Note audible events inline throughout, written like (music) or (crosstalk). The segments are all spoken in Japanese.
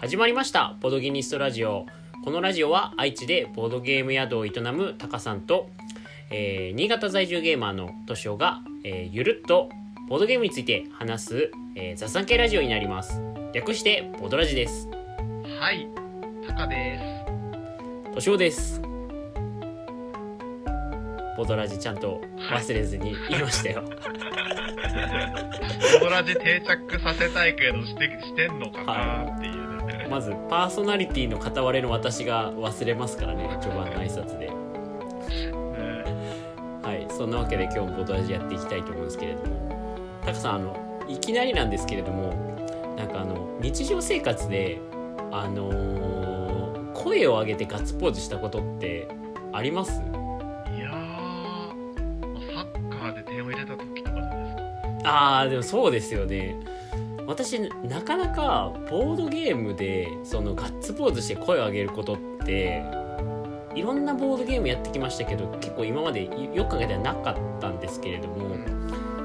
始まりました。ボドギニストラジオ。このラジオは愛知でボードゲーム宿を営むタカさんと、えー新潟在住ゲーマーのトシオが、えーゆるっとボードゲームについて話す、えー雑談系ラジオになります。略してボドラジです。はい、タカでトシオです。ボドラジちゃんと忘れずに (laughs) 言いましたよ。す。ボドラジ定着させたいけどしてしてんのかなっていう。ね。まずパーソナリティの片割れの私が忘れますからね序盤の挨拶で。ねはいそんなわけで今日もボトラジやっていきたいと思うんですけれども。タカさんあのいきなりなんですけれどもなんかあの日常生活であのー声を上げてガッツポーズしたことってあります？いやー、サッカーで点を入れた時とかじゃないですか。あーでもそうですよね私なかなかボードゲームでそのガッツポーズして声を上げることっていろんなボードゲームやってきましたけど結構今までよく考えたらなかったんですけれども、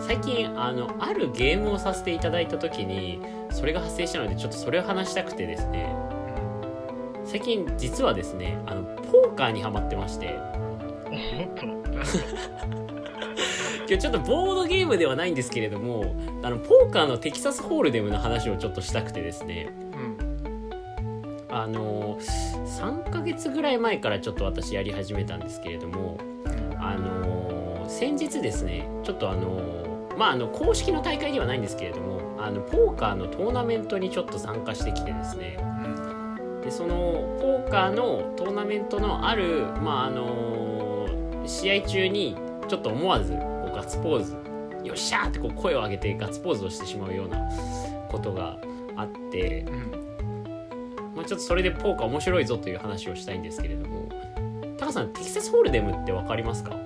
最近あのあるゲームをさせていただいた時にそれが発生したのでちょっとそれを話したくてですね。最近実はですねあのポーカーにハマってまして、(laughs) 今日ちょっとボードゲームではないんですけれどもあのポーカーのテキサスホールデムの話をちょっとしたくてですねうん。あの3ヶ月ぐらい前からちょっと私やり始めたんですけれどもあの先日ですねちょっとあのまああの公式の大会ではないんですけれどもあのポーカーのトーナメントにちょっと参加してきてですね。でそのポーカーのトーナメントのあるまああの試合中にちょっと思わずうガッツポーズよっしゃーってこう声を上げてガッツポーズをしてしまうようなことがあってうん。まあ、ちょっとそれでポーカー面白いぞという話をしたいんですけれどもタカさんテキサスホールデムって分かりますか？わ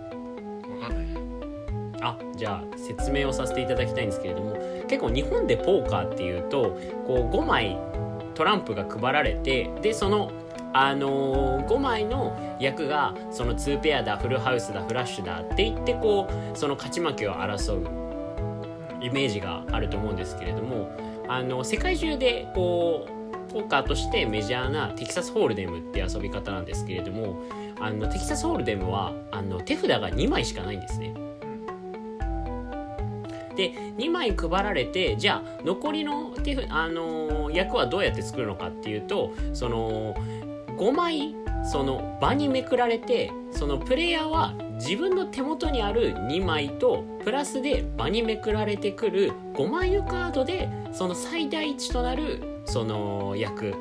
かんないです。あじゃあ説明をさせていただきたいんですけれども結構日本でポーカーっていうとこう5枚トランプが配られてでそのあのー5枚の役がその2ペアだフルハウスだフラッシュだって言ってこうその勝ち負けを争うイメージがあると思うんですけれどもあの世界中でこうポーカーとしてメジャーなテキサスホールデムって遊び方なんですけれどもあのテキサスホールデムはあの手札が2枚しかないんですね。で2枚配られてじゃあ残りの手、あのー役はどうやって作るのかっていうとその5枚その場にめくられてそのプレイヤーは自分の手元にある2枚とプラスで場にめくられてくる5枚のカードでその最大値となるその役。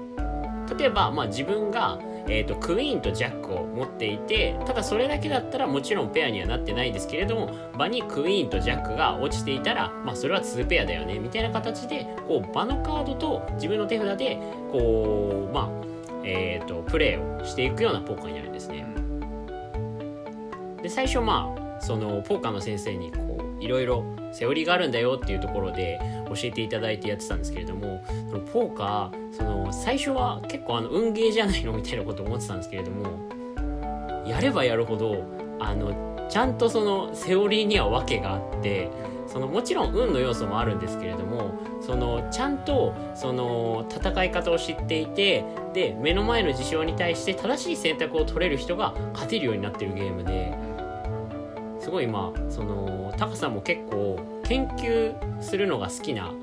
例えば、まあ、自分が、えー、とクイーンとジャックを持っていてただそれだけだったらもちろんペアにはなってないですけれども場にクイーンとジャックが落ちていたら、まあ、それは2ペアだよねみたいな形でこう場のカードと自分の手札でこうまあえー、とプレーをしていくようなポーカーになるんですね。で最初まあそのポーカーの先生にこういろいろセオリーがあるんだよっていうところで教えていただいてやってたんですけれどもそのポーカーその最初は結構あの運ゲーじゃないのみたいなこと思ってたんですけれどもやればやるほどあのちゃんとそのセオリーには訳があってそのもちろん運の要素もあるんですけれどもそのちゃんとその戦い方を知っていてで目の前の事象に対して正しい選択を取れる人が勝てるようになってるゲームですごいまあそのタカさんも結構研究するのが好きな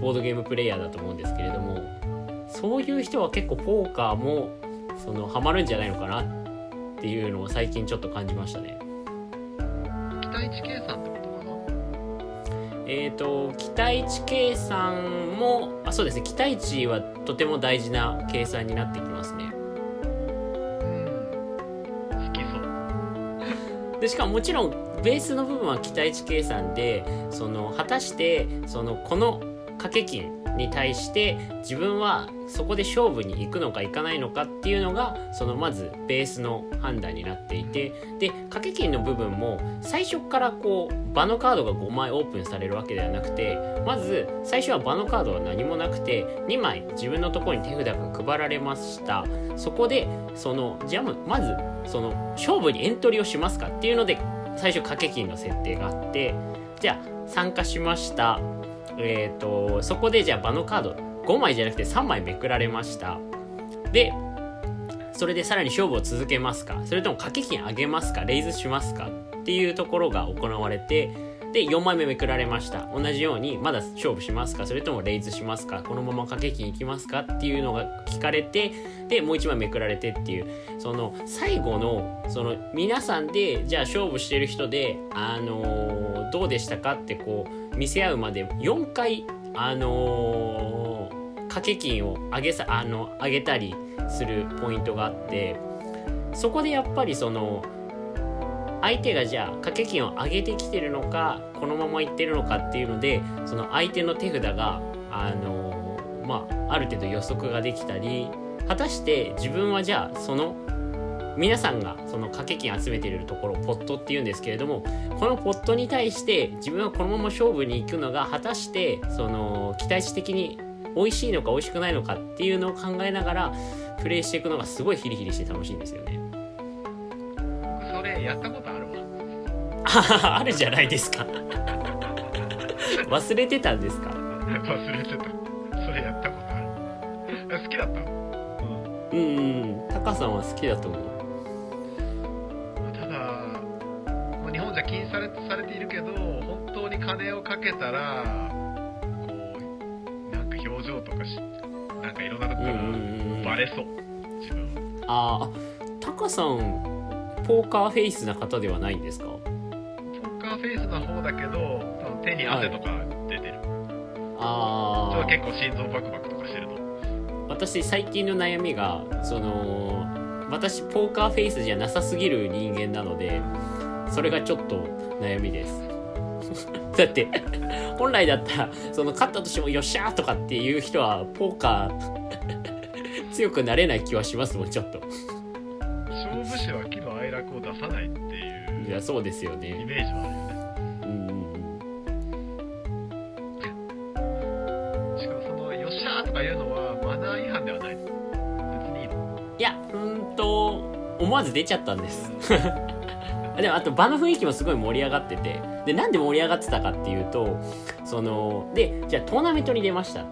ボードゲームプレイヤーだと思うんですけれどもそういう人は結構ポーカーもそのハマるんじゃないのかなっていうのを最近ちょっと感じましたね。期待値計算ってこえー、と期待値計算もあそうですね期待値はとても大事な計算になってきますね。でしかももちろんベースの部分は期待値計算でその果たしてそのこの掛け金に対して自分はそこで勝負に行くのか行かないのかっていうのがそのまずベースの判断になっていてで掛け金の部分も最初からこう場のカードが5枚オープンされるわけではなくてまず最初は場のカードは何もなくて2枚自分のところに手札が配られました。そこでそのじゃあまずその勝負にエントリーをしますかっていうので最初掛け金の設定があってじゃあ参加しました。えー、とそこでじゃあ場のカード5枚じゃなくて3枚めくられました。でそれでさらに勝負を続けますか。それとも掛け金上げますか。レイズしますか。っていうところが行われてで4枚目めくられました。同じようにまだ勝負しますか。それともレイズしますか。このまま掛け金いきますか。っていうのが聞かれてでもう1枚めくられてっていう。その最後のその皆さんでじゃあ勝負してる人であのーどうでしたかってこう見せ合うまで4回あのー掛け金を上げさあの上げたりするポイントがあってそこでやっぱりその相手がじゃあ掛け金を上げてきてるのかこのままいってるのかっていうのでその相手の手札があのまあある程度予測ができたり果たして自分はじゃあその皆さんがその掛け金集めてるところポットっていうんですけれどもこのポットに対して自分はこのまま勝負に行くのが果たしてその期待値的に美味しいのか美味しくないのかっていうのを考えながらプレイしていくのがすごいヒリヒリして楽しいんですよね。僕それやったことあるわ。ああるじゃないですか。(laughs) 忘れてたんですか？忘れてた。それやったことある。好きだったうんうん。うんタカさんは好きだと思うけたらこうなんか表情とかしなんかいろんなとこからバレそう。自分は。ああタカさんポーカーフェイスな方ではないんですか？ポーカーフェイスの方だけど多分手に汗とか出てる、ああ結構心臓バクバクとかしてると私最近の悩みがその私ポーカーフェイスじゃなさすぎる人間なのでそれがちょっと悩みです (laughs) だって本来だったらその勝ったとしてもよっしゃーとかっていう人はポーカー (laughs) 強くなれない気はしますもんちょっと。勝負師は喜怒哀楽を出さないっていういやそうですよイねメージはあるよね。うんうん。しかもその「よっしゃー」とかいうのはマナー違反ではない。別にいいの。いやうーんと思わず出ちゃったんですでもあと場の雰囲気もすごい盛り上がってて。でなんで盛り上がってたかっていうとそのでじゃあトーナメントに出ました。っ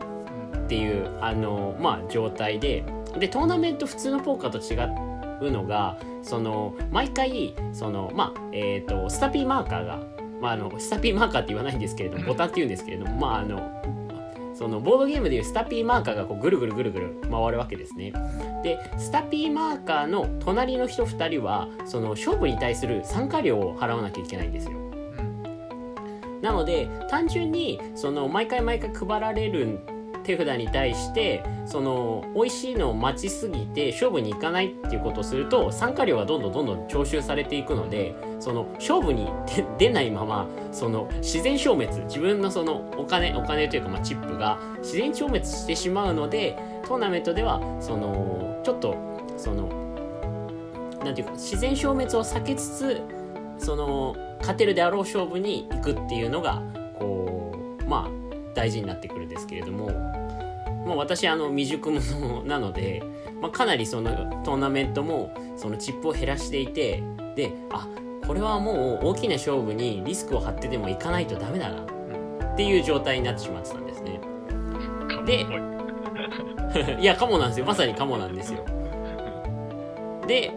ていうあの、まあ、状態で。でトーナメント普通のポーカーと違うのがその毎回その、まあえー、とスタピーマーカーが、まあ、あのスタピーマーカーって言わないんですけれどもボタンって言うんですけれども、まあ、あのそのボードゲームでいうスタピーマーカーがこうぐるぐるぐるぐる回るわけですね。でスタピーマーカーの隣の人2人はその勝負に対する参加料を払わなきゃいけないんですよ。うんなので単純にその毎回毎回配られる手札に対してその美味しいのを待ちすぎて勝負に行かないっていうことをすると参加料がどんどんどんどん徴収されていくのでその勝負に出ないままその自然消滅自分のそのお金お金というかまチップが自然消滅してしまうのでトーナメントではそのちょっとそのなんていうか自然消滅を避けつつその勝てるであろう勝負に行くっていうのがこうまあ大事になってくるんですけれども、まあ、私あの未熟者なので、まあ、かなりそのトーナメントもそのチップを減らしていてであこれはもう大きな勝負にリスクを張ってでも行かないとダメだなっていう状態になってしまってたんですね。で (laughs) いや、カモなんですよ。まさにカモなんですよ。で、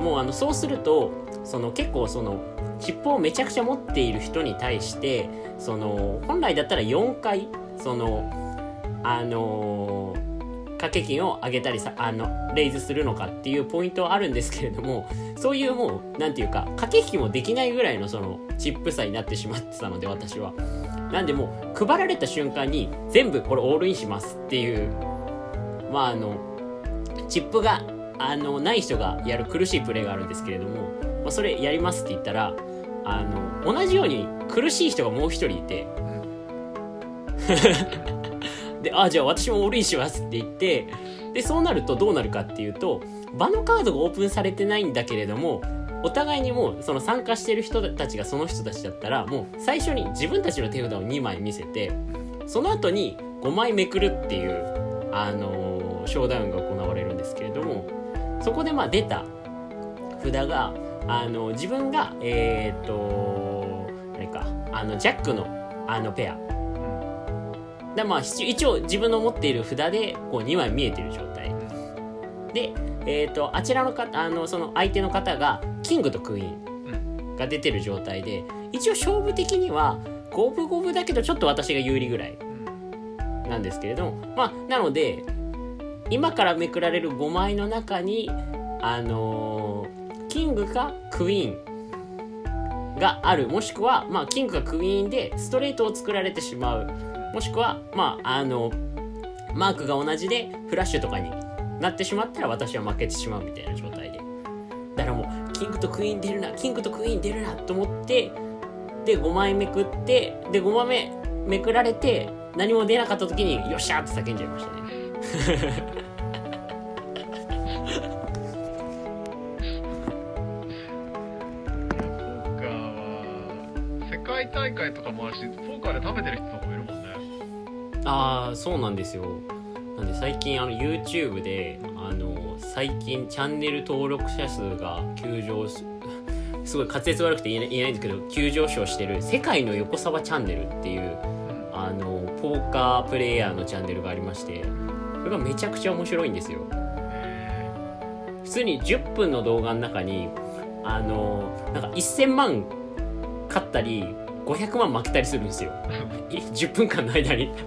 もうあの、そうすると、その結構その、チップをめちゃくちゃ持っている人に対して、その、本来だったら4回、その、あのー掛け金を上げたりさ、あの、レイズするのかっていうポイントはあるんですけれども、(laughs) そういうもう、なんていうか、掛け引きもできないぐらいのその、チップ差になってしまってたので、私は。なんでもう、配られた瞬間に、全部これオールインしますっていう、まああの、チップが、あの、ない人がやる苦しいプレーがあるんですけれども、まあ、それやりますって言ったら、あの、同じように苦しい人がもう一人いて、(laughs) で、あ、じゃあ私もオールインしますって言って、で、そうなるとどうなるかっていうと、場のカードがオープンされてないんだけれども、お互いにもうその参加してる人たちがその人たちだったら、もう最初に自分たちの手札を2枚見せて、その後に5枚めくるっていう、あのーショーダウンが行われるんですけれども、そこでまあ出た札が、あの自分が、えっ、と、あれか、あの、ジャックの、あの、ペア。でまあ一応自分の持っている札でこう2枚見えてる状態。で、えー、とあちらの方あのその相手の方がキングとクイーンが出てる状態で一応勝負的には五分五分だけどちょっと私が有利ぐらいなんですけれどもまあなので今からめくられる5枚の中にあのーキングかクイーンがある。もしくは、まあ、キングかクイーンでストレートを作られてしまうもしくはまああのマークが同じでフラッシュとかになってしまったら私は負けてしまうみたいな状態で。だからもうキングとクイーン出るなキングとクイーン出るなと思ってで5枚めくってで5枚目めくられて何も出なかった時によっしゃーって叫んじゃいましたね。ああそうなんですよ。なんで最近あの YouTube であの最近チャンネル登録者数が急上す (laughs) すごい滑舌悪くて言えないんですけど急上昇してる世界の横沢チャンネルっていうあのポーカープレイヤーのチャンネルがありましてこれがめちゃくちゃ面白いんですよ。普通に10分の動画の中にあのなんか1000万勝ったり500万負けたりするんですよ。10分間の間に。(laughs)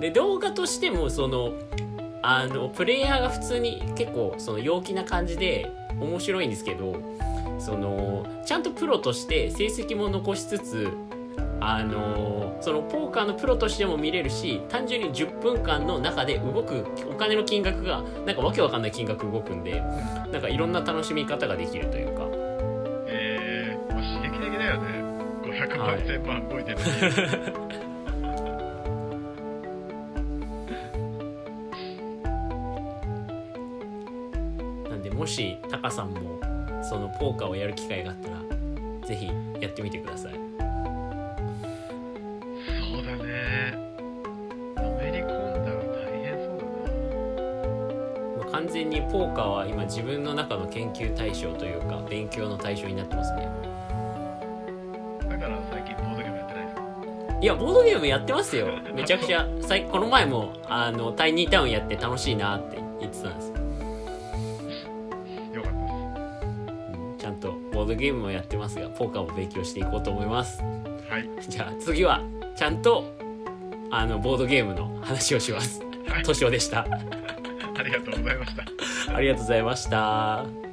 で動画としてもそのあのプレイヤーが普通に結構その陽気な感じで面白いんですけどそのちゃんとプロとして成績も残しつつあのそのポーカーのプロとしても見れるし単純に10分間の中で動くお金の金額がなんかわけわかんない金額動くんでなんかいろんな楽しみ方ができるというか。500万、はい。1000万動いてるなんでもしタカさんもそのポーカーをやる機会があったらぜひやってみてください。そうだね。のめり込んだら大変そうだな。もう完全にポーカーは今自分の中の研究対象というか勉強の対象になってますねいやボードゲームやってますよ。めちゃくちゃ。さいこの前もあのタイニータウンやって楽しいなって言ってたんです。よよかったでうんちゃんとボードゲームもやってますがポーカーも勉強していこうと思います。すはい。じゃあ次はちゃんとあのボードゲームの話をします。はい。としおでした。(laughs) ありがとうございました。ありがとうございました